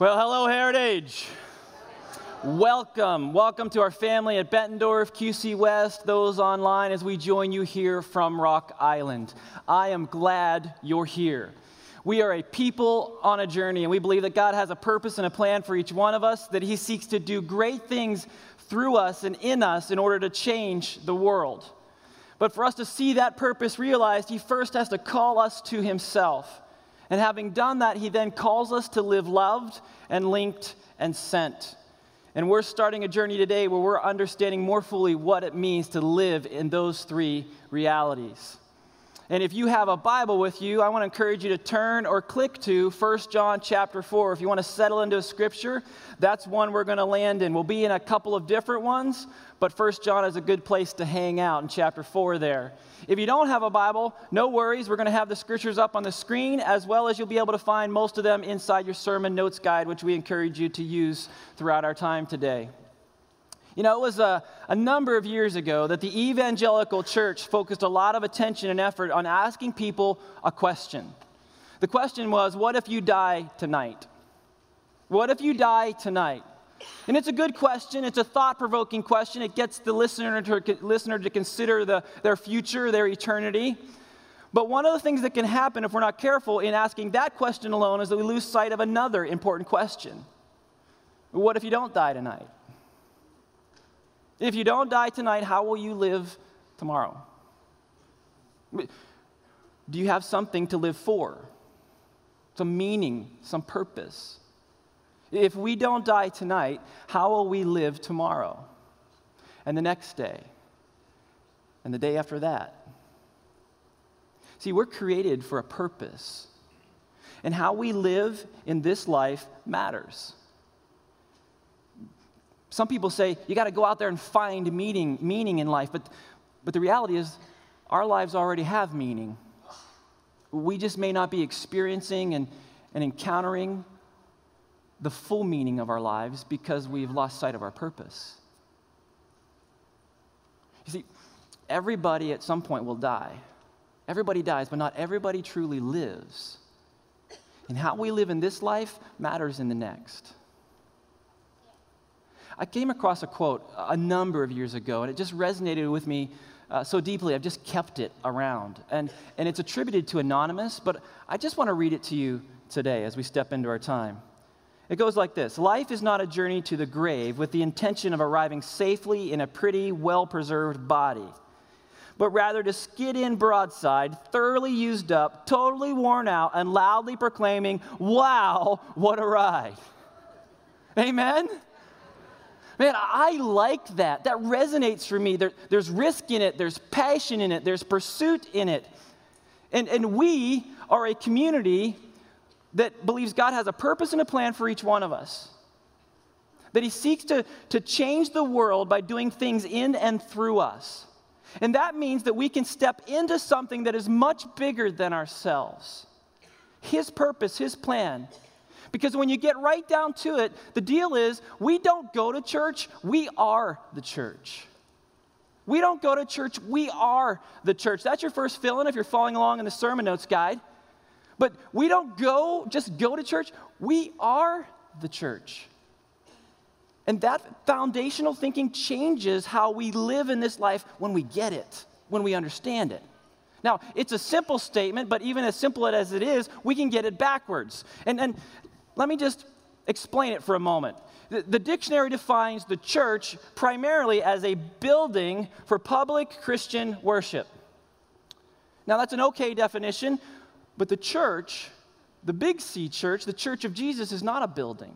Well, hello, Heritage. Welcome. Welcome to our family at Bettendorf, QC West, those online as we join you here from Rock Island. I am glad you're here. We are a people on a journey, and we believe that God has a purpose and a plan for each one of us, that He seeks to do great things through us and in us in order to change the world. But for us to see that purpose realized, He first has to call us to Himself. And having done that, He then calls us to live loved and linked and sent. And we're starting a journey today where we're understanding more fully what it means to live in those three realities. And if you have a Bible with you, I want to encourage you to turn or click to 1 John chapter 4. If you want to settle into a scripture, that's one we're going to land in. We'll be in a couple of different ones, but 1 John is a good place to hang out in chapter 4 there. If you don't have a Bible, no worries. We're going to have the scriptures up on the screen, as well as you'll be able to find most of them inside your sermon notes guide, which we encourage you to use throughout our time today. You know, it was a, a number of years ago that the evangelical church focused a lot of attention and effort on asking people a question. The question was, What if you die tonight? What if you die tonight? And it's a good question. It's a thought provoking question. It gets the listener to, listener to consider the, their future, their eternity. But one of the things that can happen if we're not careful in asking that question alone is that we lose sight of another important question What if you don't die tonight? If you don't die tonight, how will you live tomorrow? Do you have something to live for? Some meaning, some purpose? If we don't die tonight, how will we live tomorrow? And the next day? And the day after that? See, we're created for a purpose. And how we live in this life matters. Some people say you got to go out there and find meaning, meaning in life, but, but the reality is our lives already have meaning. We just may not be experiencing and, and encountering the full meaning of our lives because we've lost sight of our purpose. You see, everybody at some point will die. Everybody dies, but not everybody truly lives. And how we live in this life matters in the next. I came across a quote a number of years ago, and it just resonated with me uh, so deeply, I've just kept it around. And, and it's attributed to Anonymous, but I just want to read it to you today as we step into our time. It goes like this Life is not a journey to the grave with the intention of arriving safely in a pretty, well preserved body, but rather to skid in broadside, thoroughly used up, totally worn out, and loudly proclaiming, Wow, what a ride! Amen? Man, I like that. That resonates for me. There, there's risk in it, there's passion in it, there's pursuit in it. And, and we are a community that believes God has a purpose and a plan for each one of us. That He seeks to, to change the world by doing things in and through us. And that means that we can step into something that is much bigger than ourselves. His purpose, His plan. Because when you get right down to it, the deal is we don't go to church, we are the church. We don't go to church, we are the church. That's your first fill in if you're following along in the sermon notes guide. But we don't go, just go to church, we are the church. And that foundational thinking changes how we live in this life when we get it, when we understand it. Now, it's a simple statement, but even as simple as it is, we can get it backwards. And, and let me just explain it for a moment. The, the dictionary defines the church primarily as a building for public Christian worship. Now, that's an okay definition, but the church, the big C church, the church of Jesus, is not a building.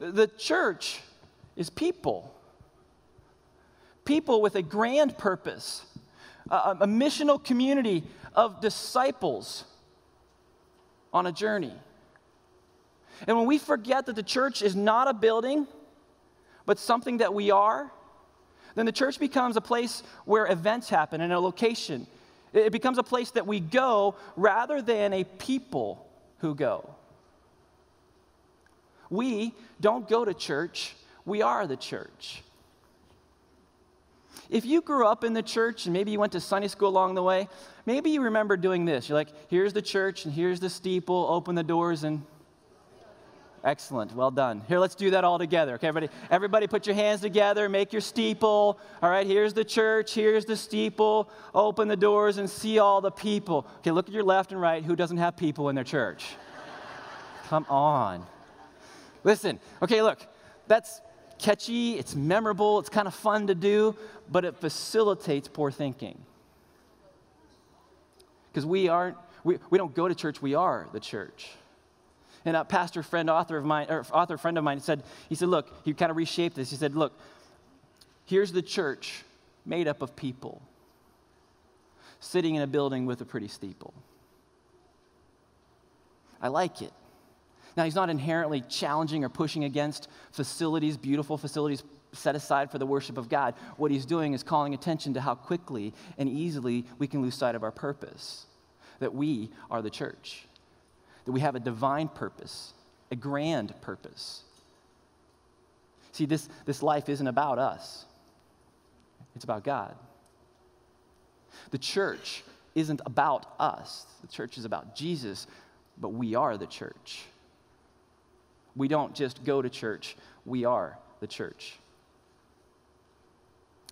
The church is people. People with a grand purpose, a, a missional community of disciples on a journey. And when we forget that the church is not a building, but something that we are, then the church becomes a place where events happen and a location. It becomes a place that we go rather than a people who go. We don't go to church, we are the church. If you grew up in the church and maybe you went to Sunday school along the way, maybe you remember doing this. You're like, here's the church and here's the steeple, open the doors and Excellent. Well done. Here, let's do that all together. Okay, everybody, everybody put your hands together, make your steeple. All right, here's the church, here's the steeple. Open the doors and see all the people. Okay, look at your left and right. Who doesn't have people in their church? Come on. Listen, okay, look, that's catchy, it's memorable, it's kind of fun to do, but it facilitates poor thinking. Because we aren't, we, we don't go to church, we are the church. And a pastor friend, author of mine, or author friend of mine said, he said, look, he kind of reshaped this. He said, look, here's the church made up of people sitting in a building with a pretty steeple. I like it. Now, he's not inherently challenging or pushing against facilities, beautiful facilities set aside for the worship of God. What he's doing is calling attention to how quickly and easily we can lose sight of our purpose that we are the church that we have a divine purpose, a grand purpose. See, this, this life isn't about us, it's about God. The church isn't about us, the church is about Jesus, but we are the church. We don't just go to church, we are the church.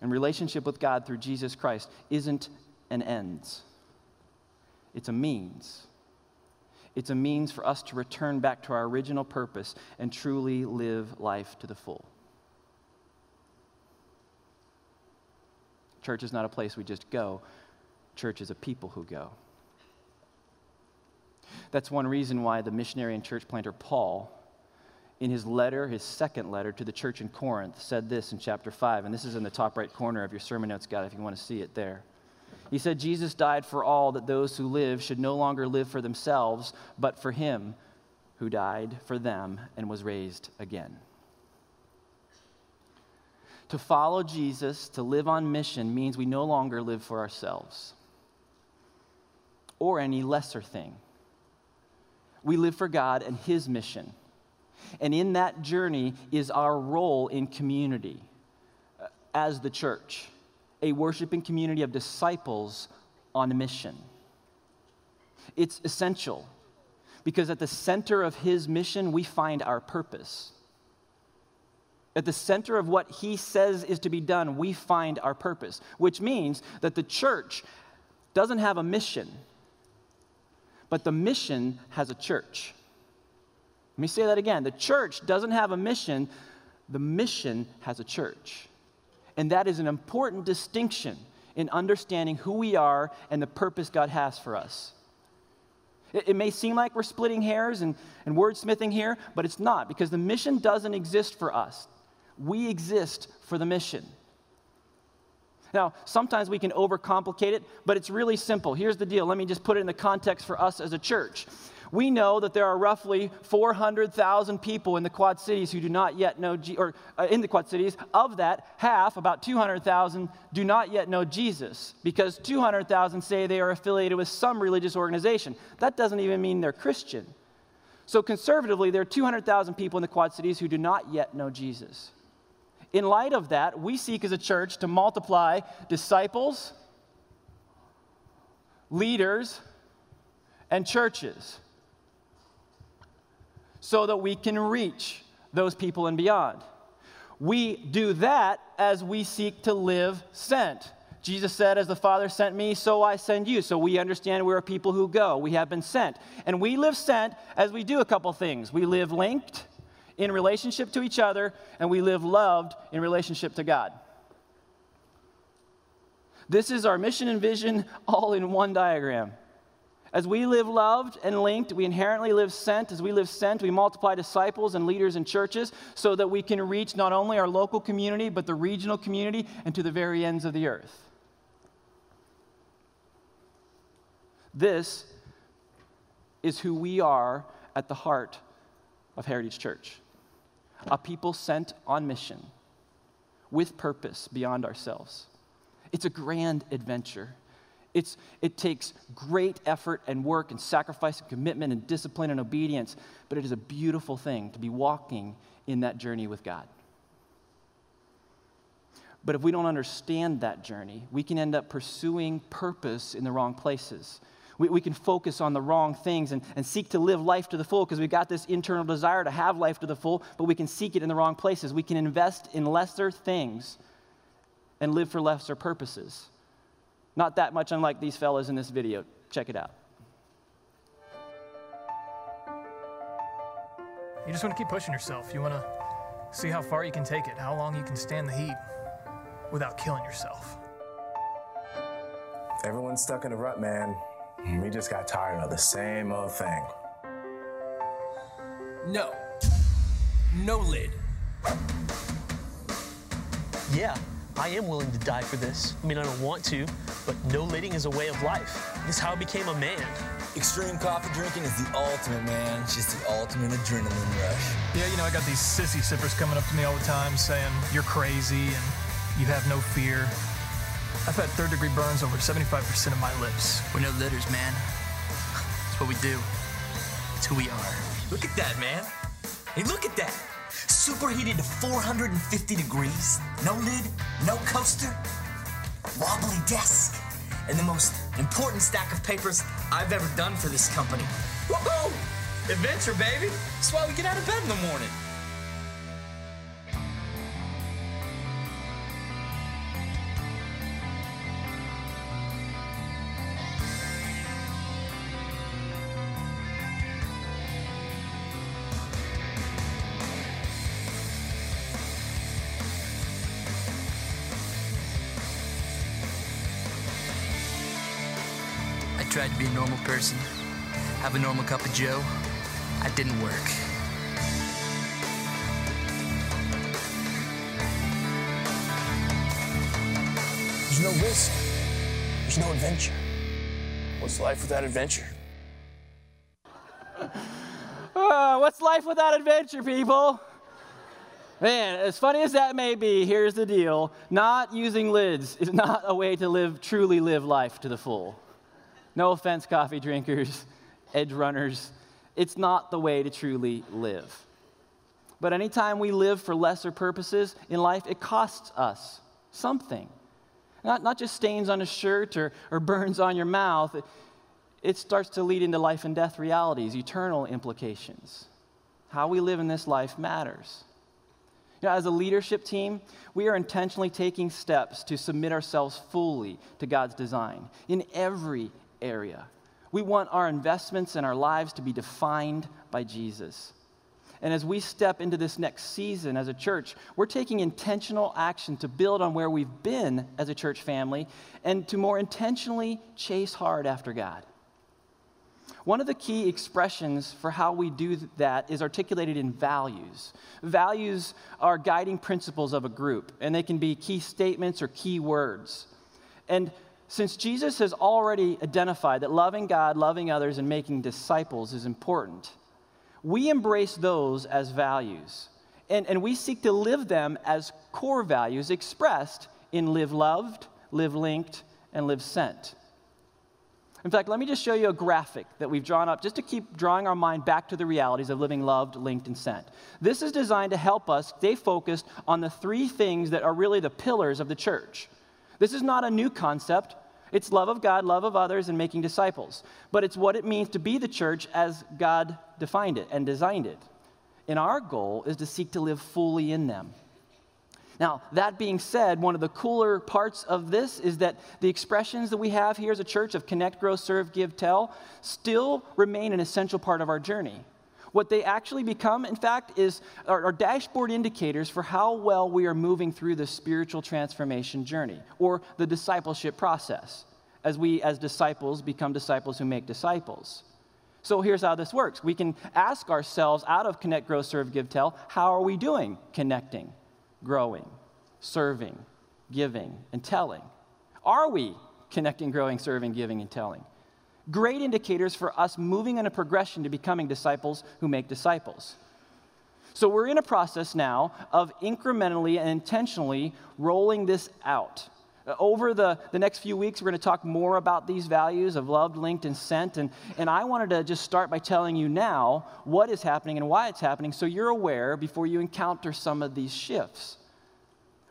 And relationship with God through Jesus Christ isn't an ends, it's a means. It's a means for us to return back to our original purpose and truly live life to the full. Church is not a place we just go, church is a people who go. That's one reason why the missionary and church planter Paul, in his letter, his second letter to the church in Corinth, said this in chapter 5, and this is in the top right corner of your sermon notes, God, if you want to see it there. He said, Jesus died for all that those who live should no longer live for themselves, but for him who died for them and was raised again. To follow Jesus, to live on mission, means we no longer live for ourselves or any lesser thing. We live for God and His mission. And in that journey is our role in community uh, as the church a worshiping community of disciples on a mission. It's essential because at the center of his mission, we find our purpose. At the center of what he says is to be done, we find our purpose, which means that the church doesn't have a mission, but the mission has a church. Let me say that again. The church doesn't have a mission, the mission has a church. And that is an important distinction in understanding who we are and the purpose God has for us. It, it may seem like we're splitting hairs and, and wordsmithing here, but it's not because the mission doesn't exist for us. We exist for the mission. Now, sometimes we can overcomplicate it, but it's really simple. Here's the deal. Let me just put it in the context for us as a church we know that there are roughly 400,000 people in the Quad Cities who do not yet know, G- or uh, in the Quad Cities. Of that, half, about 200,000, do not yet know Jesus because 200,000 say they are affiliated with some religious organization. That doesn't even mean they're Christian. So, conservatively, there are 200,000 people in the Quad Cities who do not yet know Jesus. In light of that, we seek as a church to multiply disciples, leaders, and churches so that we can reach those people and beyond. We do that as we seek to live sent. Jesus said, As the Father sent me, so I send you. So we understand we're people who go. We have been sent. And we live sent as we do a couple things. We live linked in relationship to each other, and we live loved in relationship to God. This is our mission and vision all in one diagram. As we live loved and linked, we inherently live sent. As we live sent, we multiply disciples and leaders in churches so that we can reach not only our local community, but the regional community and to the very ends of the earth. This is who we are at the heart of Heritage Church a people sent on mission with purpose beyond ourselves. It's a grand adventure. It's, it takes great effort and work and sacrifice and commitment and discipline and obedience, but it is a beautiful thing to be walking in that journey with God. But if we don't understand that journey, we can end up pursuing purpose in the wrong places. We, we can focus on the wrong things and, and seek to live life to the full because we've got this internal desire to have life to the full, but we can seek it in the wrong places. We can invest in lesser things and live for lesser purposes. Not that much unlike these fellas in this video. Check it out. You just want to keep pushing yourself. You want to see how far you can take it, how long you can stand the heat without killing yourself. Everyone's stuck in a rut, man. We just got tired of the same old thing. No. No lid. Yeah, I am willing to die for this. I mean, I don't want to, but no lidding is a way of life. This is how I became a man. Extreme coffee drinking is the ultimate, man. It's just the ultimate adrenaline rush. Yeah, you know, I got these sissy sippers coming up to me all the time saying, you're crazy and you have no fear. I've had third degree burns over 75% of my lips. We're no lidders, man. It's what we do. It's who we are. Look at that, man. Hey, look at that. Superheated to 450 degrees. No lid, no coaster, wobbly desk, and the most important stack of papers I've ever done for this company. Woohoo! Adventure, baby. That's why we get out of bed in the morning. Tried to be a normal person, have a normal cup of Joe. That didn't work. There's no risk. There's no adventure. What's life without adventure? Uh, what's life without adventure, people? Man, as funny as that may be, here's the deal. Not using lids is not a way to live, truly live life to the full. No offense, coffee drinkers, edge runners. It's not the way to truly live. But anytime we live for lesser purposes in life, it costs us something. Not, not just stains on a shirt or, or burns on your mouth, it, it starts to lead into life and death realities, eternal implications. How we live in this life matters. You know, as a leadership team, we are intentionally taking steps to submit ourselves fully to God's design in every area. We want our investments and our lives to be defined by Jesus. And as we step into this next season as a church, we're taking intentional action to build on where we've been as a church family and to more intentionally chase hard after God. One of the key expressions for how we do that is articulated in values. Values are guiding principles of a group, and they can be key statements or key words. And since Jesus has already identified that loving God, loving others, and making disciples is important, we embrace those as values. And, and we seek to live them as core values expressed in live loved, live linked, and live sent. In fact, let me just show you a graphic that we've drawn up just to keep drawing our mind back to the realities of living loved, linked, and sent. This is designed to help us stay focused on the three things that are really the pillars of the church. This is not a new concept. It's love of God, love of others, and making disciples. But it's what it means to be the church as God defined it and designed it. And our goal is to seek to live fully in them. Now, that being said, one of the cooler parts of this is that the expressions that we have here as a church of connect, grow, serve, give, tell still remain an essential part of our journey. What they actually become, in fact, is our, dashboard indicators for how well we are moving through the spiritual transformation journey or the discipleship process as we, as disciples, become disciples who make disciples. So here's how this works we can ask ourselves out of connect, grow, serve, give, tell, how are we doing connecting? growing, serving, giving, and telling? Are we connecting, growing, serving, giving, and telling? Great indicators for us moving in a progression to becoming disciples who make disciples. So we're in a process now of incrementally and intentionally rolling this out. Uh, over the, the next few weeks, we're going to talk more about these values of loved, linked, and sent. And, and I wanted to just start by telling you now what is happening and why it's happening so you're aware before you encounter some of these shifts.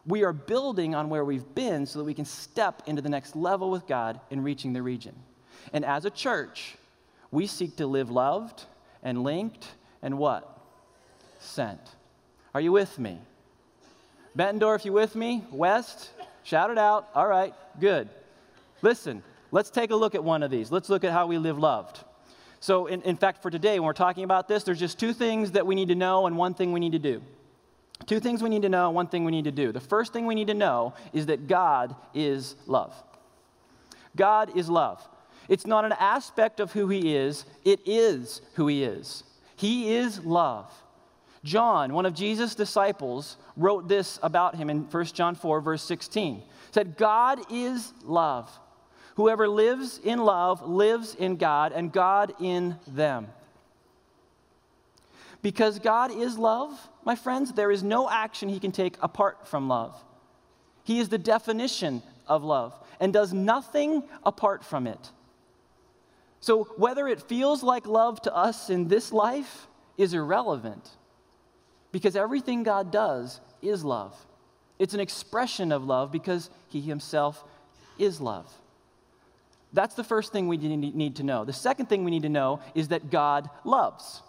We are building on where we've been so that we can step into the next level with God in reaching the region. And as a church, we seek to live loved and linked and what? Sent. Are you with me? Bettendorf, you with me? West, shout it out. All right, good. Listen, let's take a look at one of these. Let's look at how we live loved. So, in, in fact, for today, when we're talking about this, there's just two things that we need to know and one thing we need to do. Two things we need to know, one thing we need to do. The first thing we need to know is that God is love. God is love. It's not an aspect of who He is, it is who He is. He is love. John, one of Jesus' disciples, wrote this about him in 1 John 4, verse 16. said, God is love. Whoever lives in love lives in God, and God in them. Because God is love, my friends, there is no action he can take apart from love. He is the definition of love and does nothing apart from it. So, whether it feels like love to us in this life is irrelevant because everything God does is love. It's an expression of love because He Himself is love. That's the first thing we need to know. The second thing we need to know is that God loves.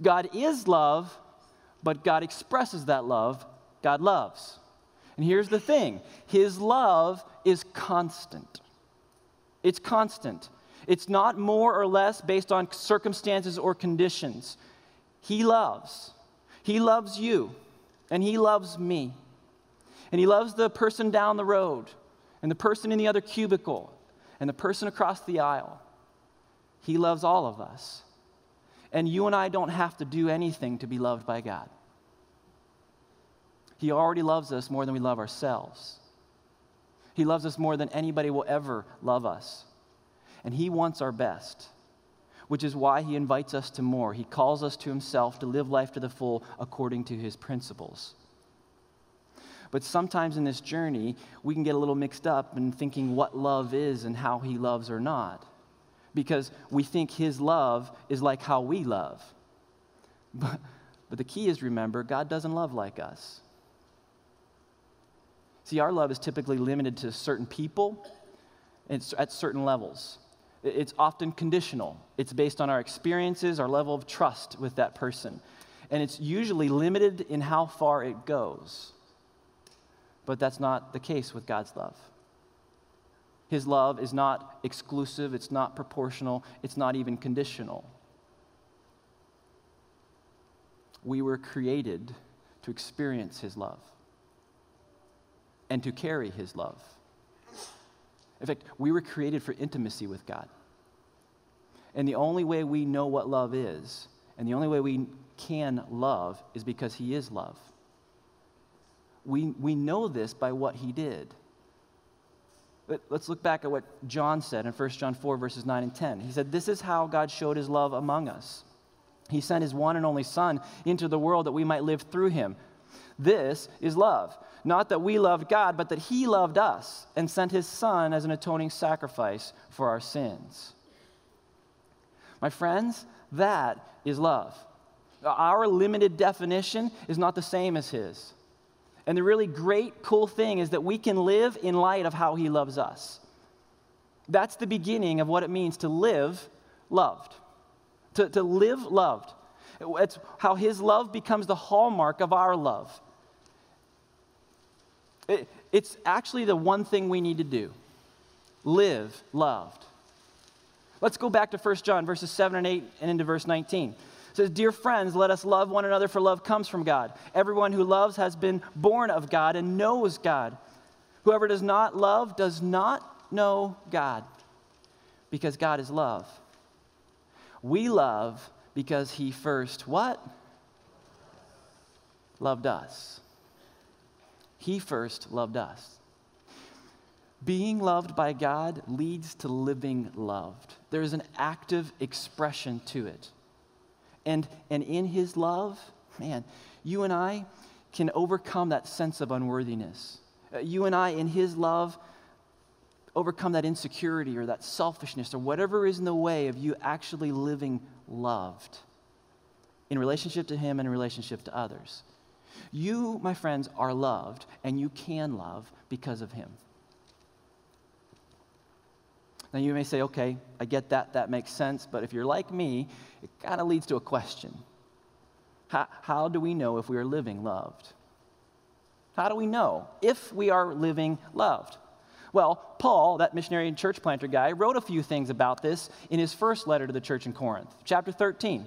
God is love, but God expresses that love. God loves. And here's the thing His love is constant. It's constant. It's not more or less based on circumstances or conditions. He loves. He loves you, and He loves me. And He loves the person down the road, and the person in the other cubicle, and the person across the aisle. He loves all of us. And you and I don't have to do anything to be loved by God. He already loves us more than we love ourselves. He loves us more than anybody will ever love us and He wants our best, which is why He invites us to more. He calls us to Himself to live life to the full according to His principles. But sometimes in this journey, we can get a little mixed up in thinking what love is and how He loves or not. Because we think His love is like how we love. But, but the key is remember, God doesn't love like us. See, our love is typically limited to certain people and at certain levels. It's often conditional. It's based on our experiences, our level of trust with that person. And it's usually limited in how far it goes. But that's not the case with God's love. His love is not exclusive, it's not proportional, it's not even conditional. We were created to experience His love and to carry His love. In fact, we were created for intimacy with God. And the only way we know what love is, and the only way we can love, is because He is love. We, we know this by what He did. But let's look back at what John said in 1 John 4, verses 9 and 10. He said, This is how God showed His love among us. He sent His one and only Son into the world that we might live through Him. This is love. Not that we loved God, but that He loved us and sent His Son as an atoning sacrifice for our sins. My friends, that is love. Our limited definition is not the same as His. And the really great, cool thing is that we can live in light of how He loves us. That's the beginning of what it means to live loved. To, to live loved. It's how His love becomes the hallmark of our love. It, it's actually the one thing we need to do live loved. Let's go back to 1 John, verses 7 and 8, and into verse 19. It says, Dear friends, let us love one another, for love comes from God. Everyone who loves has been born of God and knows God. Whoever does not love does not know God, because God is love. We love because he first what? Loved us. He first loved us. Being loved by God leads to living loved. There is an active expression to it. And, and in His love, man, you and I can overcome that sense of unworthiness. Uh, you and I, in His love, overcome that insecurity or that selfishness or whatever is in the way of you actually living loved in relationship to Him and in relationship to others. You, my friends, are loved, and you can love because of Him. Now, you may say, okay, I get that, that makes sense, but if you're like me, it kind of leads to a question. How, how do we know if we are living loved? How do we know if we are living loved? Well, Paul, that missionary and church planter guy, wrote a few things about this in his first letter to the church in Corinth, chapter 13.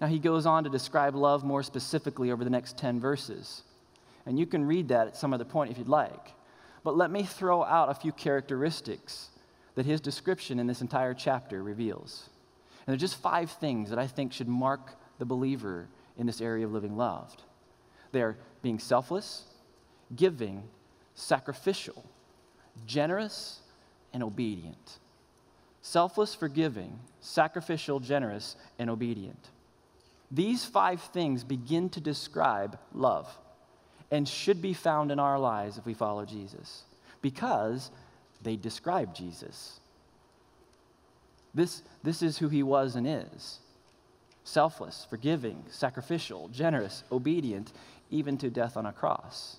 Now, he goes on to describe love more specifically over the next 10 verses. And you can read that at some other point if you'd like. But let me throw out a few characteristics that his description in this entire chapter reveals. And there's just five things that I think should mark the believer in this area of living loved. They're being selfless, giving, sacrificial, generous, and obedient. Selfless, forgiving, sacrificial, generous, and obedient. These five things begin to describe love and should be found in our lives if we follow Jesus because they describe Jesus. This, this is who he was and is selfless, forgiving, sacrificial, generous, obedient, even to death on a cross.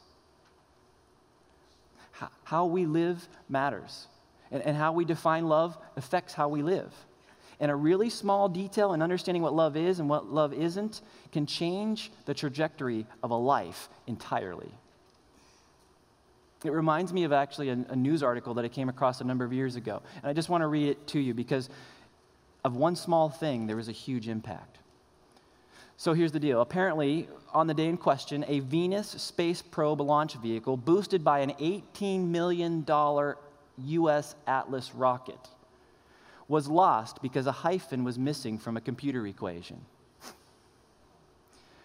How we live matters, and, and how we define love affects how we live. And a really small detail in understanding what love is and what love isn't can change the trajectory of a life entirely. It reminds me of actually a, a, news article that I came across a number of years ago. And I just want to read it to you because of one small thing, there was a huge impact. So here's the deal. Apparently, on the day in question, a Venus space probe launch vehicle boosted by an $18 million US Atlas rocket was lost because a hyphen was missing from a computer equation.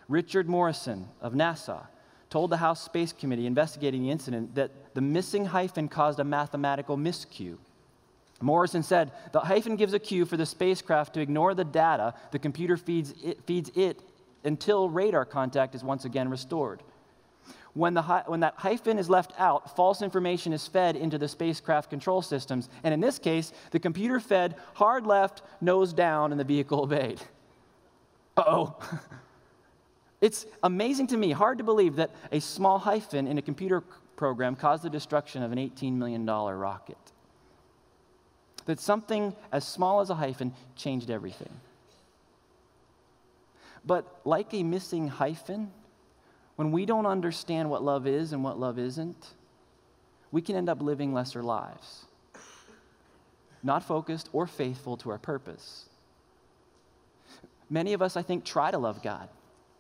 Richard Morrison of NASA told the House Space Committee investigating the incident that the missing hyphen caused a mathematical miscue. Morrison said the hyphen gives a cue for the spacecraft to ignore the data the computer feeds it, feeds it until radar contact is once again restored. When, the, when that hyphen is left out, false information is fed into the spacecraft control systems. And in this case, the computer fed hard left, nose down, and the vehicle obeyed. Uh oh. it's amazing to me, hard to believe that a small hyphen in a computer program caused the destruction of an $18 million rocket that something as small as a hyphen changed everything. But like a missing hyphen, when we don't understand what love is and what love isn't, we can end up living lesser lives, not focused or faithful to our purpose. Many of us, I think, try to love God.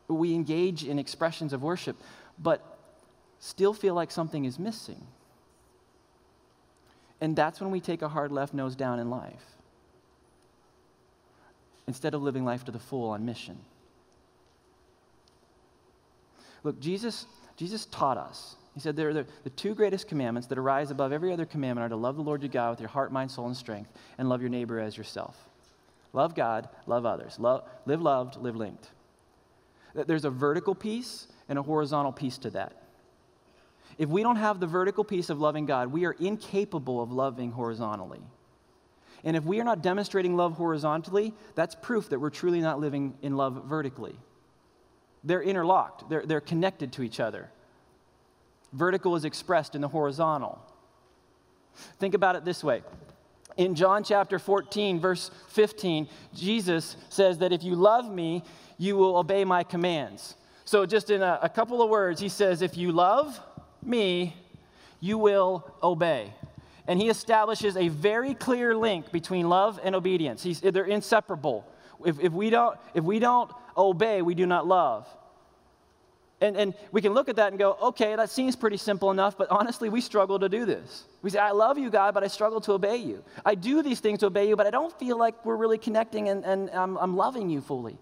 We engage in expressions of worship, but still feel like something is missing. And that's when we take a hard left nose down in life instead of living life to the full on mission. Look, Jesus, Jesus taught us. He said there are the, the two greatest commandments that arise above every other commandment are to love the Lord your God with your heart, mind, soul, and strength, and love your neighbor as yourself. Love God, love others. Love, live loved, live linked. There's a vertical piece and a horizontal piece to that. If we don't have the vertical piece of loving God, we are incapable of loving horizontally. And if we are not demonstrating love horizontally, that's proof that we're truly not living in love vertically. They're interlocked, they're, they're connected to each other. Vertical is expressed in the horizontal. Think about it this way. In John chapter 14, verse 15, Jesus says that if you love me, you will obey my commands. So, just in a, a couple of words, he says, If you love, me, you will obey. And he establishes a very clear link between love and obedience. He's, they're inseparable. If, if, we don't, if we don't obey, we do not love. And, and we can look at that and go, okay, that seems pretty simple enough, but honestly, we struggle to do this. We say, I love you, God, but I struggle to obey you. I do these things to obey you, but I don't feel like we're really connecting and, and I'm, I'm loving you fully.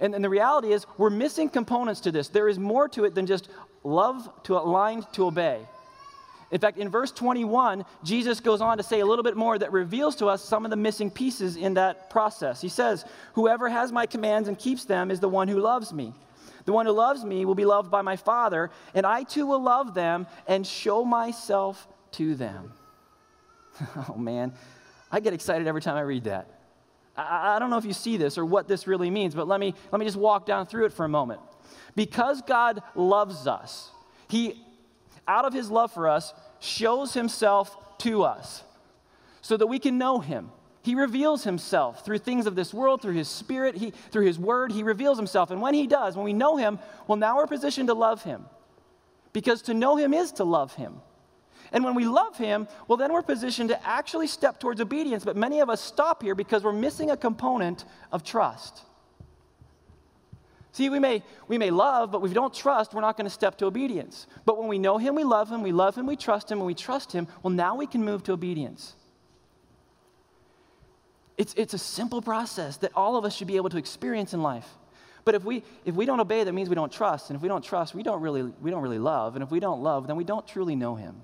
And, and the reality is, we're missing components to this. There is more to it than just love to aligned to obey. In fact, in verse 21, Jesus goes on to say a little bit more that reveals to us some of the missing pieces in that process. He says, Whoever has my commands and keeps them is the one who loves me. The one who loves me will be loved by my Father, and I too will love them and show myself to them. oh man, I get excited every time I read that. I, I don't know if you see this or what this really means, but let me, let me just walk down through it for a moment. Because God loves us, He, out of His love for us, shows Himself to us so that we can know Him. He reveals himself through things of this world, through his spirit, he, through his word. He reveals himself. And when he does, when we know him, well, now we're positioned to love him. Because to know him is to love him. And when we love him, well, then we're positioned to actually step towards obedience. But many of us stop here because we're missing a component of trust. See, we may, we may love, but if we don't trust, we're not going to step to obedience. But when we know him, we love him, we love him, we trust him, and we trust him, well, now we can move to obedience. It's, it's a simple process that all of us should be able to experience in life. But if we, if we don't obey, that means we don't trust. And if we don't trust, we don't, really, we don't really love. And if we don't love, then we don't truly know him.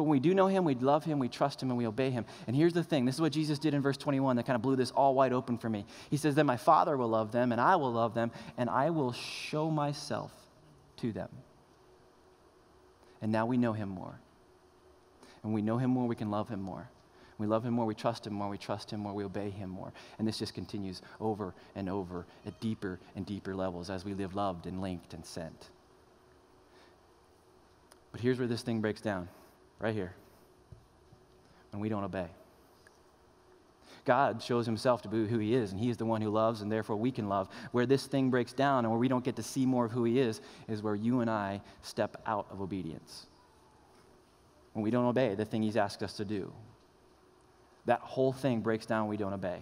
But when we do know him, we love him, we trust him, and we obey him. And here's the thing this is what Jesus did in verse 21 that kind of blew this all wide open for me. He says, Then my Father will love them, and I will love them, and I will show myself to them. And now we know him more. And we know him more, we can love him more. We love him more, we trust him more, we trust him more, we obey him more. And this just continues over and over at deeper and deeper levels as we live loved and linked and sent. But here's where this thing breaks down right here when we don't obey. God shows himself to be who he is, and he is the one who loves, and therefore we can love. Where this thing breaks down and where we don't get to see more of who he is, is where you and I step out of obedience. When we don't obey the thing he's asked us to do, that whole thing breaks down we don't obey.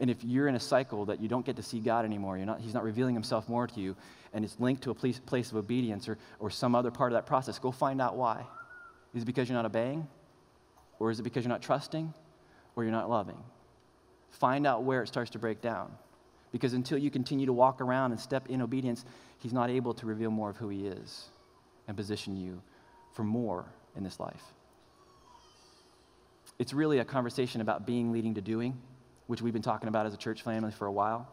And if you're in a cycle that you don't get to see God anymore, not, He's not revealing Himself more to you, and it's linked to a place, place of obedience or, or some other part of that process, go find out why. Is it because you're not obeying? Or is it because you're not trusting? Or you're not loving? Find out where it starts to break down. Because until you continue to walk around and step in obedience, He's not able to reveal more of who He is and position you for more in this life. It's really a conversation about being leading to doing, which we've been talking about as a church family for a while,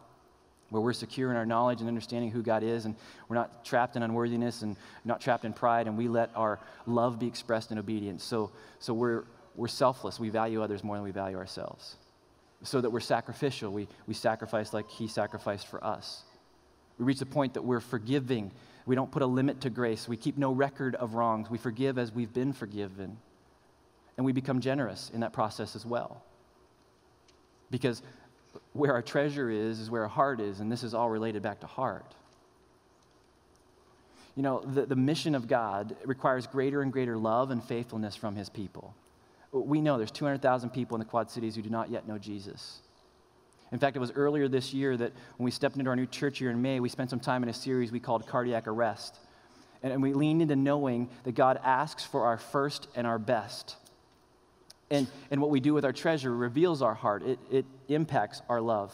where we're secure in our knowledge and understanding who God is, and we're not trapped in unworthiness and not trapped in pride, and we let our love be expressed in obedience. So, so we're, we're selfless. We value others more than we value ourselves. So that we're sacrificial. We, we sacrifice like He sacrificed for us. We reach the point that we're forgiving. We don't put a limit to grace. We keep no record of wrongs. We forgive as we've been forgiven and we become generous in that process as well. Because where our treasure is, is where our heart is, and this is all related back to heart. You know, the, the mission of God requires greater and greater love and faithfulness from his people. We know there's 200,000 people in the Quad Cities who do not yet know Jesus. In fact, it was earlier this year that when we stepped into our new church here in May, we spent some time in a series we called Cardiac Arrest. And we leaned into knowing that God asks for our first and our best and, and what we do with our treasure reveals our heart, it, it impacts our love.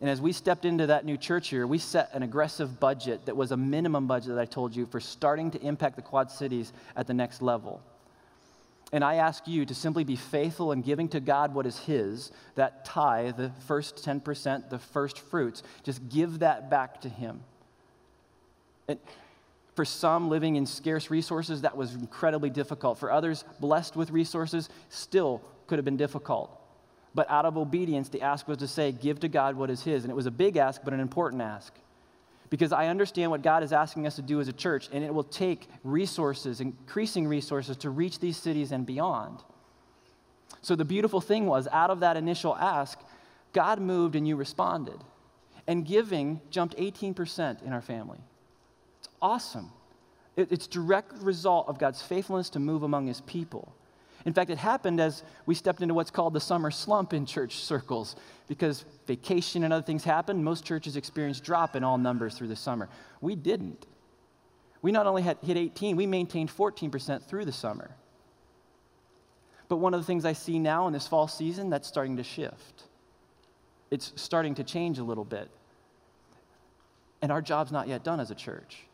And as we stepped into that new church here, we set an aggressive budget that was a minimum budget that I told you for starting to impact the Quad Cities at the next level. And I ask you to simply be faithful in giving to God what is His, that tithe, the first 10%, the first fruits. Just give that back to Him. And for some living in scarce resources, that was incredibly difficult. For others, blessed with resources, still could have been difficult. But out of obedience, the ask was to say, Give to God what is His. And it was a big ask, but an important ask. Because I understand what God is asking us to do as a church, and it will take resources, increasing resources, to reach these cities and beyond. So the beautiful thing was, out of that initial ask, God moved and you responded. And giving jumped 18% in our family awesome. It, it's direct result of God's faithfulness to move among his people. In fact, it happened as we stepped into what's called the summer slump in church circles because vacation and other things happened. Most churches experienced drop in all numbers through the summer. We didn't. We not only had hit 18, we maintained 14% through the summer. But one of the things I see now in this fall season, that's starting to shift. It's starting to change a little bit. And our job's not yet done as a church.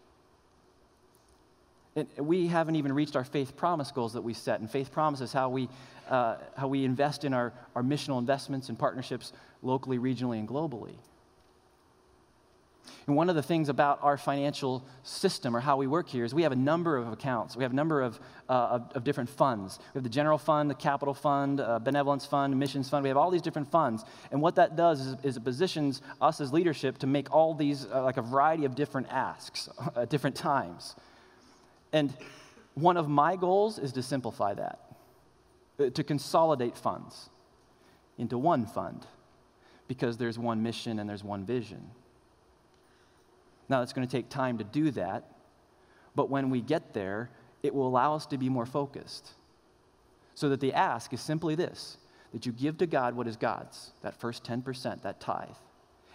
And we haven't even reached our faith promise goals that we set. And faith promise is how we, uh, how we invest in our, our missional investments and partnerships locally, regionally, and globally. And one of the things about our financial system or how we work here is we have a number of accounts. We have a number of, uh, of, of, different funds. We have the general fund, the capital fund, uh, benevolence fund, missions fund. We have all these different funds. And what that does is, is it positions us as leadership to make all these, uh, like a variety of different asks at different times. And one of my goals is to simplify that, uh, to consolidate funds into one fund because there's one mission and there's one vision. Now, it's going to take time to do that, but when we get there, it will allow us to be more focused. So that the ask is simply this that you give to God what is God's, that first 10%, that tithe.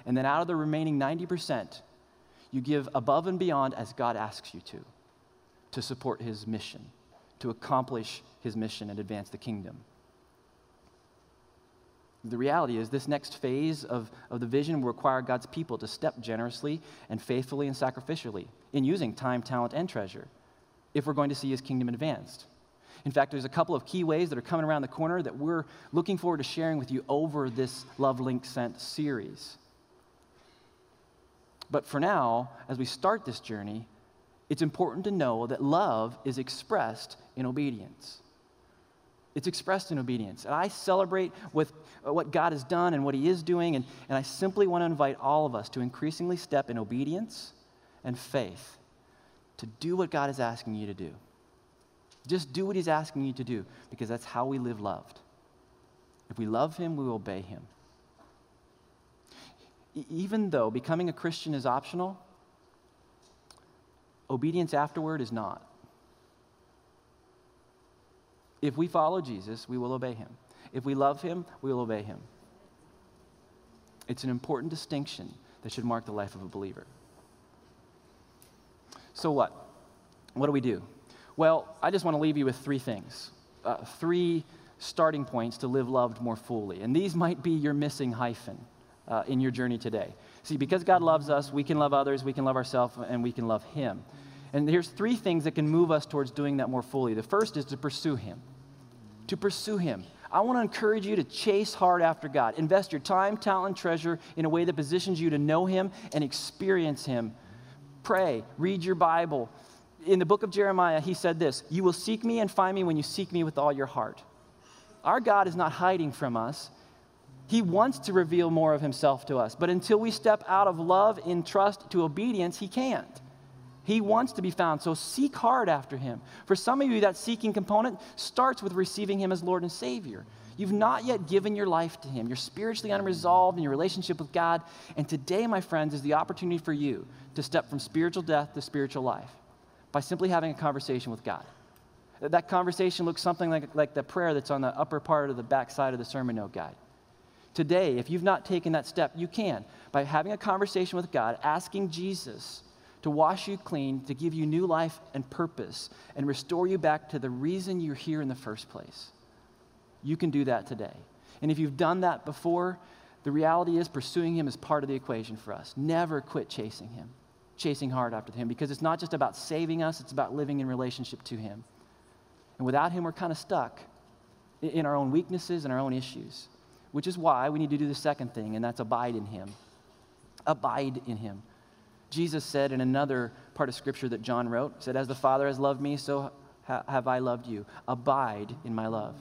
And then out of the remaining 90%, you give above and beyond as God asks you to to support his mission, to accomplish his mission and advance the kingdom. The reality is, this next phase of, of the vision will require God's people to step generously and faithfully and sacrificially in using time, talent, and treasure if we're going to see his kingdom advanced. In fact, there's a couple of key ways that are coming around the corner that we're looking forward to sharing with you over this Love Link Sent series. But for now, as we start this journey, it's important to know that love is expressed in obedience. It's expressed in obedience. And I celebrate with uh, what God has done and what He is doing, and, and I simply want to invite all of us to increasingly step in obedience and faith to do what God is asking you to do. Just do what He's asking you to do, because that's how we live loved. If we love Him, we obey Him. Even though becoming a Christian is optional, Obedience afterward is not. If we follow Jesus, we will obey him. If we love him, we will obey him. It's an important distinction that should mark the life of a believer. So, what? What do we do? Well, I just want to leave you with three things uh, three starting points to live loved more fully. And these might be your missing hyphen uh, in your journey today. See, because God loves us, we can love others, we can love ourselves, and we can love Him. And here's three things that can move us towards doing that more fully. The first is to pursue Him. To pursue Him. I want to encourage you to chase hard after God. Invest your time, talent, treasure in a way that positions you to know Him and experience Him. Pray, read your Bible. In the book of Jeremiah, he said this You will seek me and find me when you seek me with all your heart. Our God is not hiding from us, he wants to reveal more of himself to us. But until we step out of love in trust to obedience, he can't. He wants to be found, so seek hard after him. For some of you, that seeking component starts with receiving him as Lord and Savior. You've not yet given your life to him. You're spiritually unresolved in your relationship with God. And today, my friends, is the opportunity for you to step from spiritual death to spiritual life by simply having a conversation with God. That conversation looks something like, like the prayer that's on the upper part of the back side of the sermon note guide. Today, if you've not taken that step, you can by having a conversation with God, asking Jesus to wash you clean, to give you new life and purpose, and restore you back to the reason you're here in the first place. You can do that today. And if you've done that before, the reality is pursuing Him is part of the equation for us. Never quit chasing Him, chasing hard after Him, because it's not just about saving us, it's about living in relationship to Him. And without Him, we're kind of stuck in our own weaknesses and our own issues which is why we need to do the second thing, and that's abide in Him. Abide in Him. Jesus said in another part of Scripture that John wrote, said, As the Father has loved me, so ha- have I loved you. Abide in my love.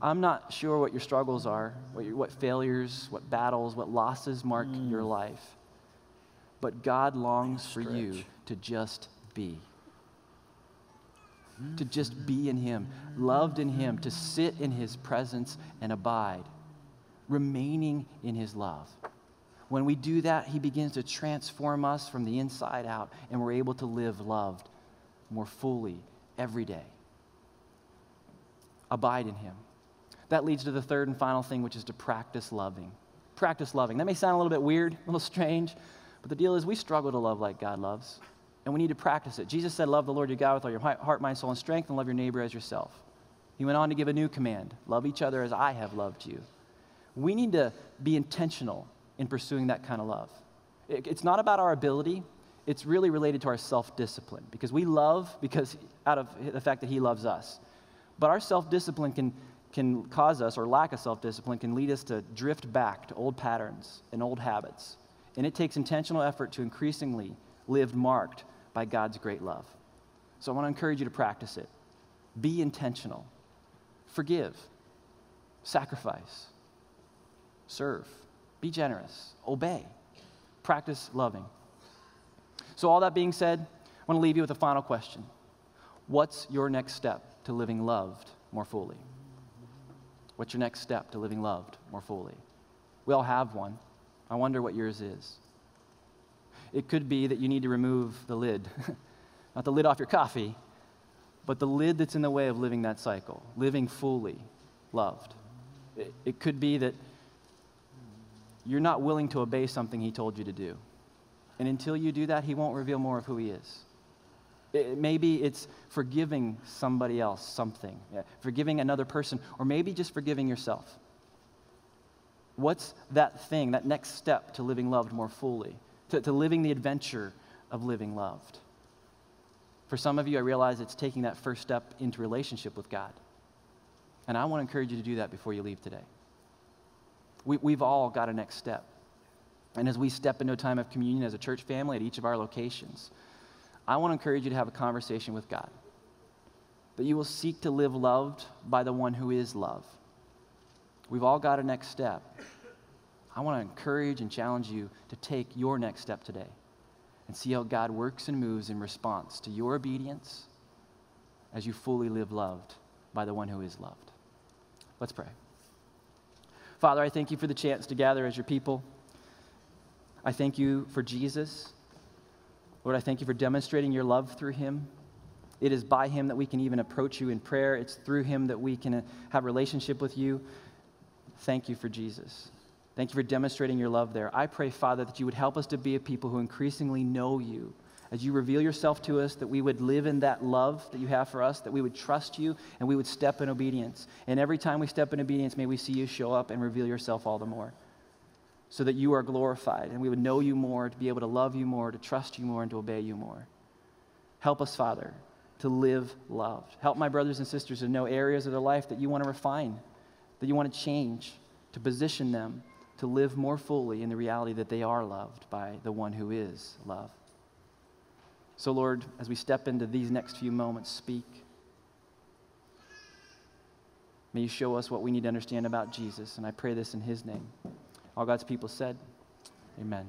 I'm not sure what your struggles are, what, your, what failures, what battles, what losses mark mm. your life, but God longs for you to just be to just be in Him, loved in Him, to sit in His presence and abide, remaining in His love. When we do that, He begins to transform us from the inside out, and we're able to live loved more fully every day. Abide in Him. That leads to the third and final thing, which is to practice loving. Practice loving. That may sound a little bit weird, a little strange, but the deal is we struggle to love like God loves and we need to practice it. Jesus said, Love the Lord your God with all your heart, mind, soul, and strength, and love your neighbor as yourself. He went on to give a new command love each other as I have loved you. We need to be intentional in pursuing that kind of love. It's not about our ability, it's really related to our self discipline because we love because out of the fact that He loves us. But our self discipline can, can cause us, or lack of self discipline, can lead us to drift back to old patterns and old habits. And it takes intentional effort to increasingly live marked by God's great love. So I want to encourage you to practice it. Be intentional, forgive, sacrifice, serve, be generous, obey, practice loving. So, all that being said, I want to leave you with a final question What's your next step to living loved more fully? What's your next step to living loved more fully? We all have one. I wonder what yours is. It could be that you need to remove the lid, not the lid off your coffee, but the lid that's in the way of living that cycle, living fully loved. It, it could be that you're not willing to obey something he told you to do. And until you do that, he won't reveal more of who he is. It, maybe it's forgiving somebody else something, yeah, forgiving another person, or maybe just forgiving yourself. What's that thing, that next step to living loved more fully, to, to living the adventure of living loved? For some of you, I realize it's taking that first step into relationship with God. And I want to encourage you to do that before you leave today. We, we've all got a next step. And as we step into a time of communion as a church family at each of our locations, I want to encourage you to have a conversation with God. That you will seek to live loved by the one who is love. We've all got a next step. I want to encourage and challenge you to take your next step today and see how God works and moves in response to your obedience as you fully live loved by the one who is loved. Let's pray. Father, I thank you for the chance to gather as your people. I thank you for Jesus. Lord, I thank you for demonstrating your love through him. It is by him that we can even approach you in prayer. It's through him that we can have relationship with you. Thank you for Jesus. Thank you for demonstrating your love there. I pray, Father, that you would help us to be a people who increasingly know you. As you reveal yourself to us, that we would live in that love that you have for us, that we would trust you, and we would step in obedience. And every time we step in obedience, may we see you show up and reveal yourself all the more so that you are glorified and we would know you more, to be able to love you more, to trust you more, and to obey you more. Help us, Father, to live loved. Help my brothers and sisters to know areas of their life that you want to refine, that you want to change, to position them to live more fully in the reality that they are loved by the one who is love. So, Lord, as we step into these next few moments, speak. May you show us what we need to understand about Jesus, and I pray this in his name. All God's people said, Amen.